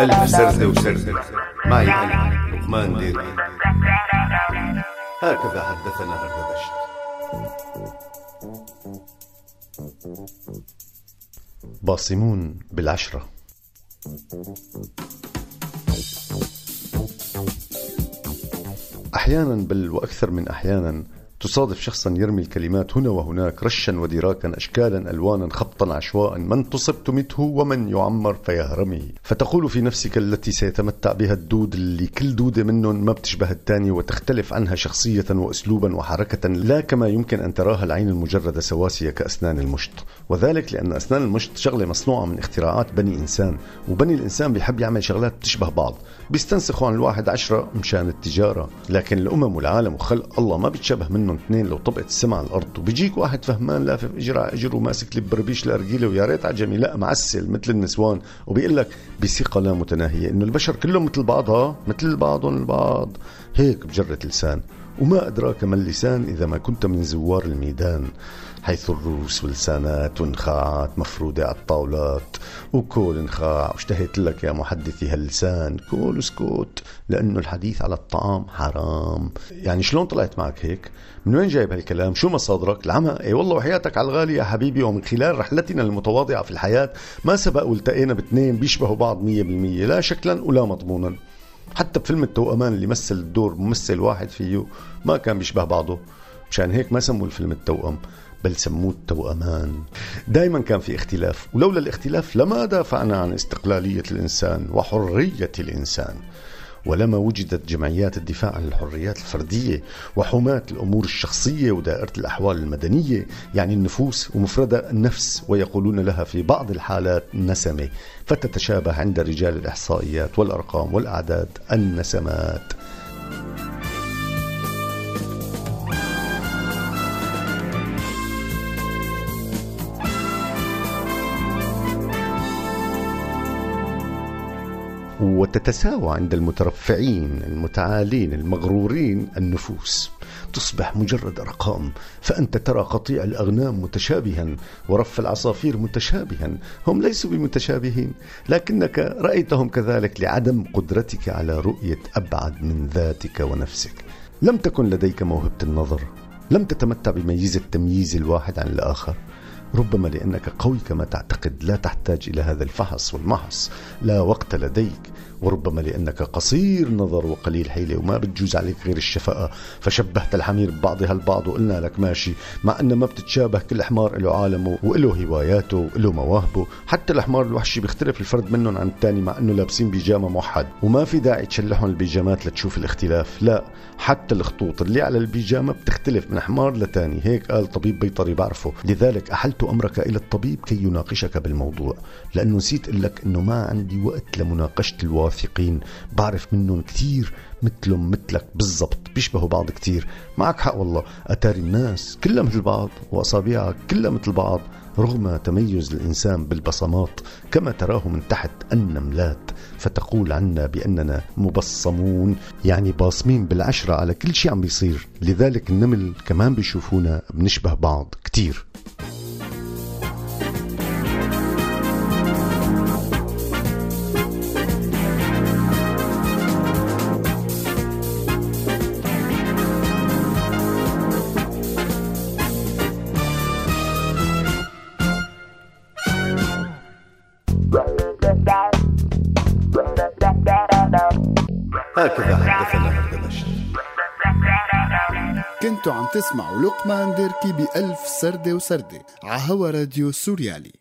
ألف سردة وسردة معي أنا لقمان ديري. هكذا حدثنا هردبشت باصمون بالعشرة. أحيانا بل وأكثر من أحيانا تصادف شخصا يرمي الكلمات هنا وهناك رشا ودراكا أشكالا ألوانا خبطا عشواء. من تصب تمته ومن يعمر فيهرمه. فتقول في نفسك التي سيتمتع بها الدود اللي كل دودة منهم ما بتشبه الثانية وتختلف عنها شخصية وأسلوبا وحركة لا كما يمكن أن تراها العين المجردة سواسية كأسنان المشط. وذلك لأن أسنان المشط شغلة مصنوعة من اختراعات بني إنسان. وبني الإنسان بيحب يعمل شغلات بتشبه بعض. بيستنسخوا عن الواحد عشرة مشان التجارة. لكن الأمم والعالم وخلق الله ما بيتشبه منهم اثنين لو طبقت السما على الأرض وبيجيك واحد فهمان لافف إجر على وماسك لي بربيش الأرجيلة ويا ريت عجمي لا معسل مثل النسوان. وبيقول لك بثقة لا متناهية إنه البشر كلهم مثل بعضها مثل بعضهم البعض. هيك بجرة لسان. وما أدراك ما اللسان إذا ما كنت من زوار الميدان حيث الروس واللسانات وانخاعات مفرودة على الطاولات وكول انخاع. واشتهيت لك يا محدثي هاللسان كول اسكت لأنه الحديث على الطعام حرام. يعني شلون طلعت معك هيك؟ من وين جايب هالكلام؟ شو مصادرك؟ العمى إي والله وحياتك على الغالي يا حبيبي. ومن خلال رحلتنا المتواضعة في الحياة ما سبق والتقينا باثنين بيشبهوا بعض مية بالمية لا شكلا ولا مضمونا. حتى بفيلم التوأمان اللي مثل الدور ممثل واحد فيه ما كان بيشبه بعضه. مشان هيك ما سموا الفيلم التوأم بل سموه التوأمان. دائما كان في اختلاف ولولا الاختلاف لما دافعنا عن استقلالية الإنسان وحرية الإنسان؟ ولما وجدت جمعيات الدفاع عن الحريات الفردية وحماة الأمور الشخصية ودائرة الأحوال المدنية يعني النفوس ومفردة النفس ويقولون لها في بعض الحالات نسمة فتتشابه عند رجال الإحصائيات والأرقام والأعداد النسمات. وتتساوى عند المترفعين المتعالين المغرورين النفوس. تصبح مجرد أرقام فأنت ترى قطيع الأغنام متشابها ورف العصافير متشابها. هم ليسوا بمتشابهين لكنك رأيتهم كذلك لعدم قدرتك على رؤية أبعد من ذاتك ونفسك. لم تكن لديك موهبة النظر لم تتمتع بميزه تمييز الواحد عن الآخر. ربما لأنك قوي كما تعتقد لا تحتاج إلى هذا الفحص والمحص. لا وقت لديك. وربما لأنك قصير نظر وقليل حيلة وما بتجوز عليك غير الشفقة. فشبهت الحمير ببعضها البعض وقلنا لك ماشي. مع أن ما بتتشابه كل حمار له عالمه وله هواياته وله مواهبه. حتى الحمار الوحشي بيختلف الفرد منهم عن الثاني مع أنه لابسين بيجامة موحد. وما في داعي تشلحهم البيجامات لتشوف الاختلاف. لا حتى الخطوط اللي على البيجامة بتختلف من حمار لتاني. هيك قال طبيب بيطري بعرفه. لذلك أحلت أمرك إلى الطبيب كي يناقشك بالموضوع لأنه نسيت أقول لك أنه ما عندي وقت لمناقشة الواقع واثقين بعرف منهم كثير مثلهم مثلك بالضبط بيشبهوا بعض كثير. معك حق والله أتاري الناس كلها مثل بعض وأصابعها كلها مثل بعض رغم تميز الإنسان بالبصمات كما تراه من تحت النملات. فتقول عنا بأننا مبصمون يعني باصمين بالعشرة على كل شيء عم بيصير. لذلك النمل كمان بيشوفونا بنشبه بعض كتير هكذا حدثنا هردبشت كنتوا عم تسمعوا لقمان ديركي بألف سردة وسردة عهوا راديو سوريالي.